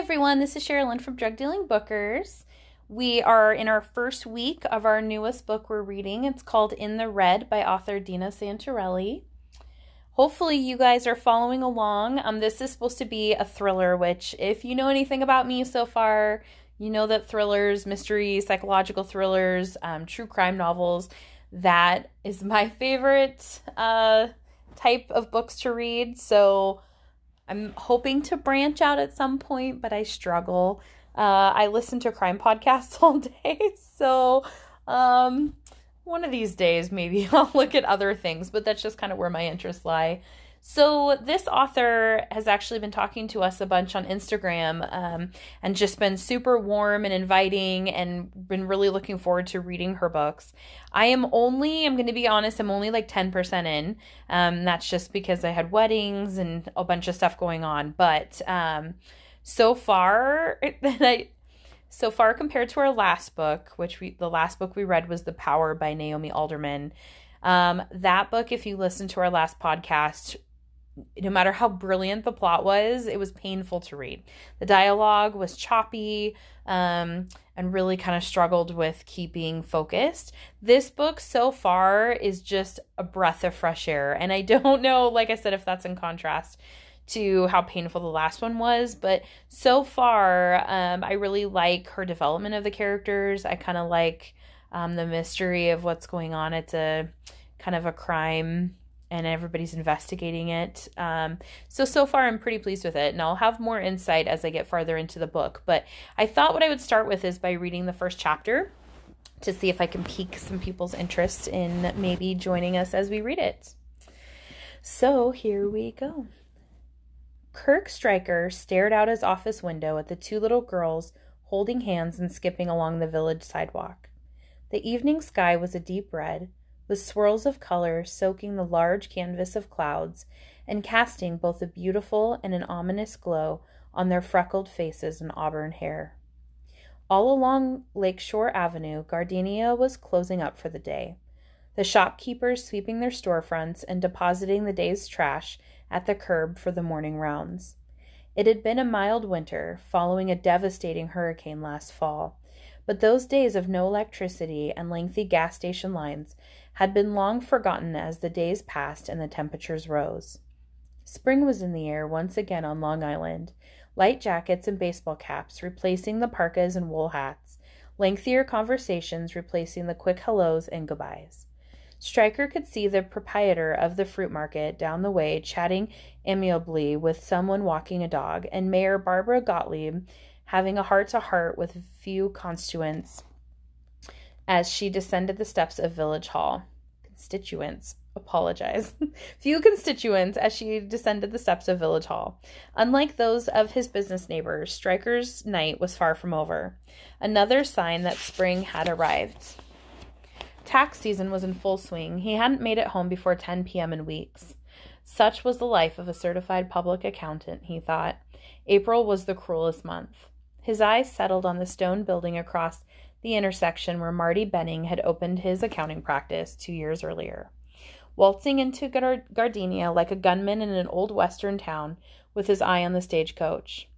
everyone, this is Sherilyn from Drug Dealing Bookers. We are in our first week of our newest book we're reading. It's called In the Red by author Dina Santorelli. Hopefully, you guys are following along. Um, this is supposed to be a thriller, which, if you know anything about me so far, you know that thrillers, mystery, psychological thrillers, um, true crime novels, that is my favorite uh, type of books to read. So, I'm hoping to branch out at some point, but I struggle. Uh, I listen to crime podcasts all day, so um, one of these days maybe I'll look at other things, but that's just kind of where my interests lie. So, this author has actually been talking to us a bunch on Instagram um, and just been super warm and inviting and been really looking forward to reading her books. I am only, I'm going to be honest, I'm only like 10% in. Um, that's just because I had weddings and a bunch of stuff going on. But um, so far, so far compared to our last book, which we, the last book we read was The Power by Naomi Alderman. Um, that book, if you listen to our last podcast, no matter how brilliant the plot was, it was painful to read. The dialogue was choppy um, and really kind of struggled with keeping focused. This book so far is just a breath of fresh air. And I don't know, like I said, if that's in contrast to how painful the last one was, but so far, um, I really like her development of the characters. I kind of like um, the mystery of what's going on. It's a kind of a crime and everybody's investigating it. Um, so, so far, I'm pretty pleased with it, and I'll have more insight as I get farther into the book. But I thought what I would start with is by reading the first chapter to see if I can pique some people's interest in maybe joining us as we read it. So, here we go. Kirk Stryker stared out his office window at the two little girls holding hands and skipping along the village sidewalk. The evening sky was a deep red with swirls of color soaking the large canvas of clouds and casting both a beautiful and an ominous glow on their freckled faces and auburn hair. All along Lakeshore Avenue, Gardenia was closing up for the day, the shopkeepers sweeping their storefronts and depositing the day's trash at the curb for the morning rounds. It had been a mild winter, following a devastating hurricane last fall, but those days of no electricity and lengthy gas station lines had been long forgotten as the days passed and the temperatures rose. Spring was in the air once again on Long Island, light jackets and baseball caps replacing the parkas and wool hats, lengthier conversations replacing the quick hellos and goodbyes. Stryker could see the proprietor of the fruit market down the way chatting amiably with someone walking a dog, and Mayor Barbara Gottlieb having a heart to heart with a few constituents as she descended the steps of Village Hall. Constituents, apologize. Few constituents as she descended the steps of Village Hall. Unlike those of his business neighbors, Stryker's night was far from over. Another sign that spring had arrived. Tax season was in full swing. He hadn't made it home before 10 p.m. in weeks. Such was the life of a certified public accountant, he thought. April was the cruelest month. His eyes settled on the stone building across the intersection where Marty Benning had opened his accounting practice two years earlier. Waltzing into Gardenia like a gunman in an old western town with his eye on the stagecoach.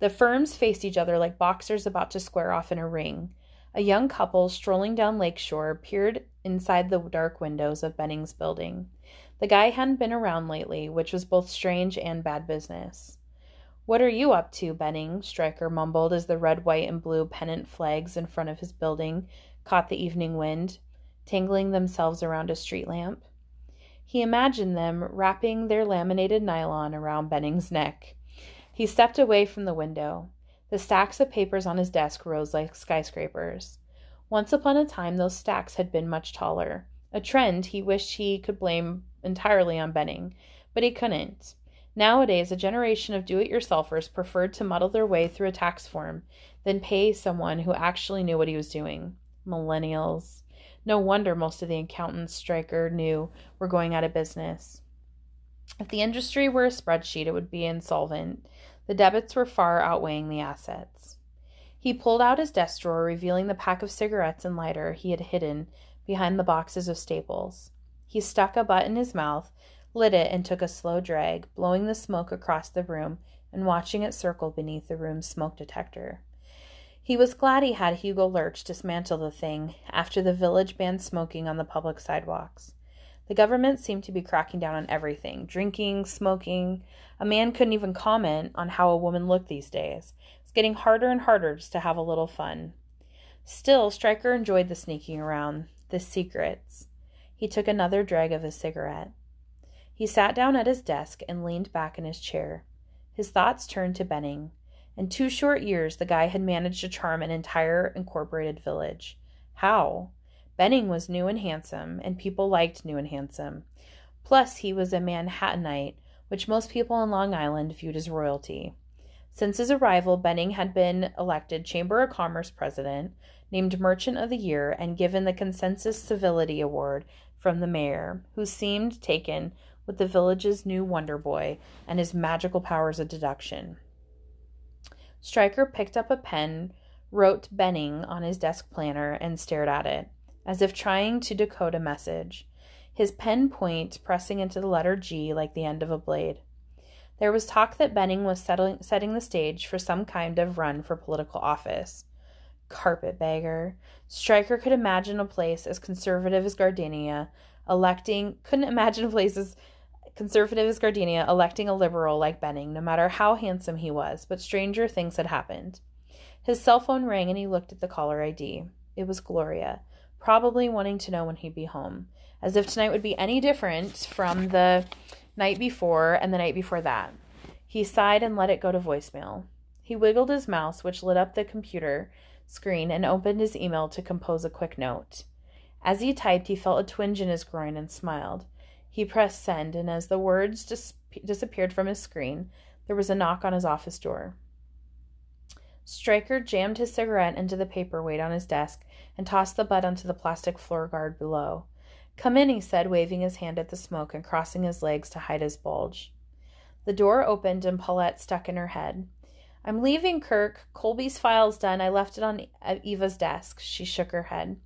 The firms faced each other like boxers about to square off in a ring. A young couple strolling down Lakeshore peered inside the dark windows of Benning's building. The guy hadn't been around lately, which was both strange and bad business. What are you up to, Benning? Stryker mumbled as the red, white, and blue pennant flags in front of his building caught the evening wind, tangling themselves around a street lamp. He imagined them wrapping their laminated nylon around Benning's neck. He stepped away from the window. The stacks of papers on his desk rose like skyscrapers. Once upon a time, those stacks had been much taller, a trend he wished he could blame entirely on Benning, but he couldn't. Nowadays, a generation of do it yourselfers preferred to muddle their way through a tax form than pay someone who actually knew what he was doing. Millennials. No wonder most of the accountants Stryker knew were going out of business. If the industry were a spreadsheet, it would be insolvent. The debits were far outweighing the assets. He pulled out his desk drawer, revealing the pack of cigarettes and lighter he had hidden behind the boxes of staples. He stuck a butt in his mouth lit it, and took a slow drag, blowing the smoke across the room and watching it circle beneath the room's smoke detector. He was glad he had Hugo Lurch dismantle the thing after the village banned smoking on the public sidewalks. The government seemed to be cracking down on everything drinking, smoking. A man couldn't even comment on how a woman looked these days. It's getting harder and harder just to have a little fun. Still, Stryker enjoyed the sneaking around, the secrets. He took another drag of his cigarette. He sat down at his desk and leaned back in his chair. His thoughts turned to Benning. In two short years, the guy had managed to charm an entire incorporated village. How? Benning was new and handsome, and people liked new and handsome. Plus, he was a Manhattanite, which most people on Long Island viewed as royalty. Since his arrival, Benning had been elected Chamber of Commerce president, named Merchant of the Year, and given the Consensus Civility Award from the mayor, who seemed taken with the village's new wonder boy and his magical powers of deduction. Stryker picked up a pen, wrote Benning on his desk planner, and stared at it, as if trying to decode a message, his pen point pressing into the letter G like the end of a blade. There was talk that Benning was settling, setting the stage for some kind of run for political office. Carpetbagger. Stryker could imagine a place as conservative as Gardenia electing, couldn't imagine a place as Conservative as Gardenia electing a liberal like Benning, no matter how handsome he was, but stranger things had happened. His cell phone rang and he looked at the caller ID. It was Gloria, probably wanting to know when he'd be home, as if tonight would be any different from the night before and the night before that. He sighed and let it go to voicemail. He wiggled his mouse, which lit up the computer screen, and opened his email to compose a quick note. As he typed, he felt a twinge in his groin and smiled. He pressed send, and as the words dis- disappeared from his screen, there was a knock on his office door. Stryker jammed his cigarette into the paperweight on his desk and tossed the butt onto the plastic floor guard below. Come in, he said, waving his hand at the smoke and crossing his legs to hide his bulge. The door opened and Paulette stuck in her head. I'm leaving, Kirk. Colby's file's done. I left it on Eva's desk. She shook her head.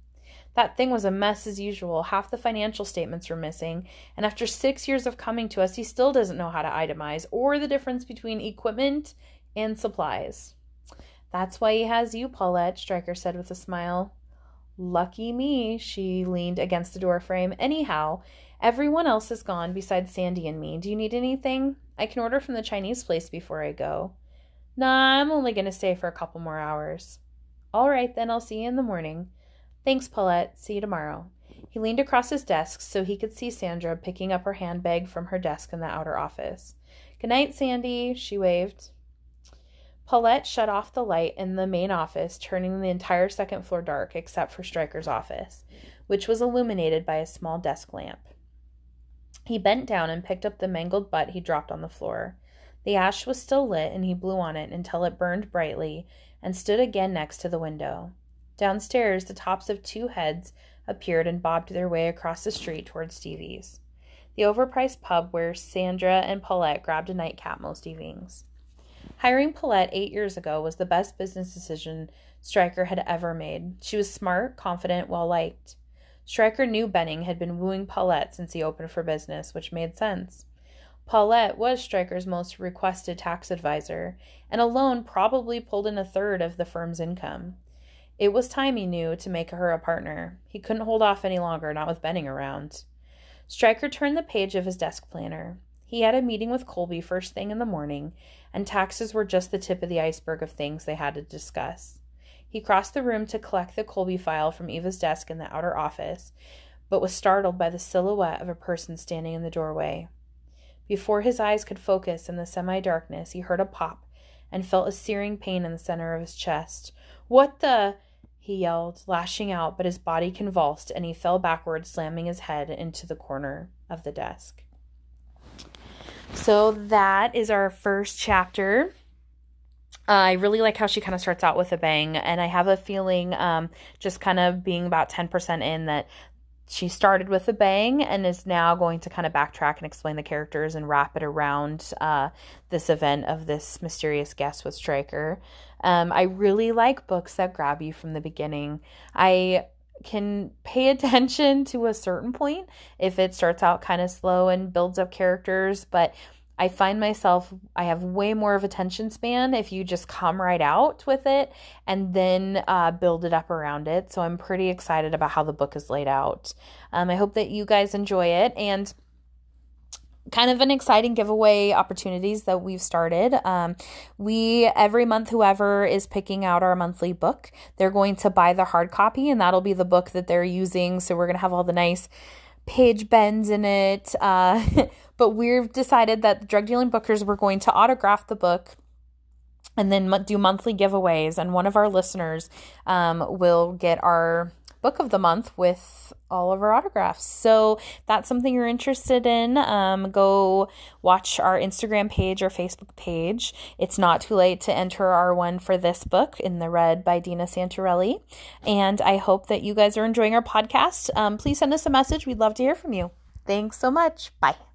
That thing was a mess as usual. Half the financial statements were missing, and after six years of coming to us, he still doesn't know how to itemize or the difference between equipment and supplies. That's why he has you, Paulette, Stryker said with a smile. Lucky me, she leaned against the doorframe. Anyhow, everyone else is gone besides Sandy and me. Do you need anything? I can order from the Chinese place before I go. Nah, I'm only going to stay for a couple more hours. All right, then I'll see you in the morning. Thanks, Paulette. See you tomorrow. He leaned across his desk so he could see Sandra picking up her handbag from her desk in the outer office. Good night, Sandy, she waved. Paulette shut off the light in the main office, turning the entire second floor dark except for Stryker's office, which was illuminated by a small desk lamp. He bent down and picked up the mangled butt he dropped on the floor. The ash was still lit, and he blew on it until it burned brightly and stood again next to the window. Downstairs, the tops of two heads appeared and bobbed their way across the street toward Stevie's, the overpriced pub where Sandra and Paulette grabbed a nightcap most evenings. Hiring Paulette eight years ago was the best business decision Stryker had ever made. She was smart, confident, well liked. Stryker knew Benning had been wooing Paulette since he opened for business, which made sense. Paulette was Stryker's most requested tax advisor, and alone probably pulled in a third of the firm's income. It was time, he knew, to make her a partner. He couldn't hold off any longer, not with Benning around. Stryker turned the page of his desk planner. He had a meeting with Colby first thing in the morning, and taxes were just the tip of the iceberg of things they had to discuss. He crossed the room to collect the Colby file from Eva's desk in the outer office, but was startled by the silhouette of a person standing in the doorway. Before his eyes could focus in the semi darkness, he heard a pop and felt a searing pain in the center of his chest. What the? he yelled, lashing out, but his body convulsed and he fell backward, slamming his head into the corner of the desk. So that is our first chapter. Uh, I really like how she kind of starts out with a bang, and I have a feeling, um, just kind of being about 10% in, that she started with a bang and is now going to kind of backtrack and explain the characters and wrap it around uh, this event of this mysterious guest with Stryker. Um, I really like books that grab you from the beginning. I can pay attention to a certain point if it starts out kind of slow and builds up characters, but I find myself, I have way more of attention span if you just come right out with it and then uh, build it up around it. So I'm pretty excited about how the book is laid out. Um, I hope that you guys enjoy it. And kind of an exciting giveaway opportunities that we've started. Um, we every month, whoever is picking out our monthly book, they're going to buy the hard copy, and that'll be the book that they're using. So we're gonna have all the nice page bends in it. Uh, but we've decided that the drug dealing bookers we're going to autograph the book and then do monthly giveaways and one of our listeners um, will get our book of the month with all of our autographs. So that's something you're interested in. Um, go watch our Instagram page or Facebook page. It's not too late to enter our one for this book in the red by Dina Santorelli. And I hope that you guys are enjoying our podcast. Um, please send us a message. We'd love to hear from you. Thanks so much. Bye.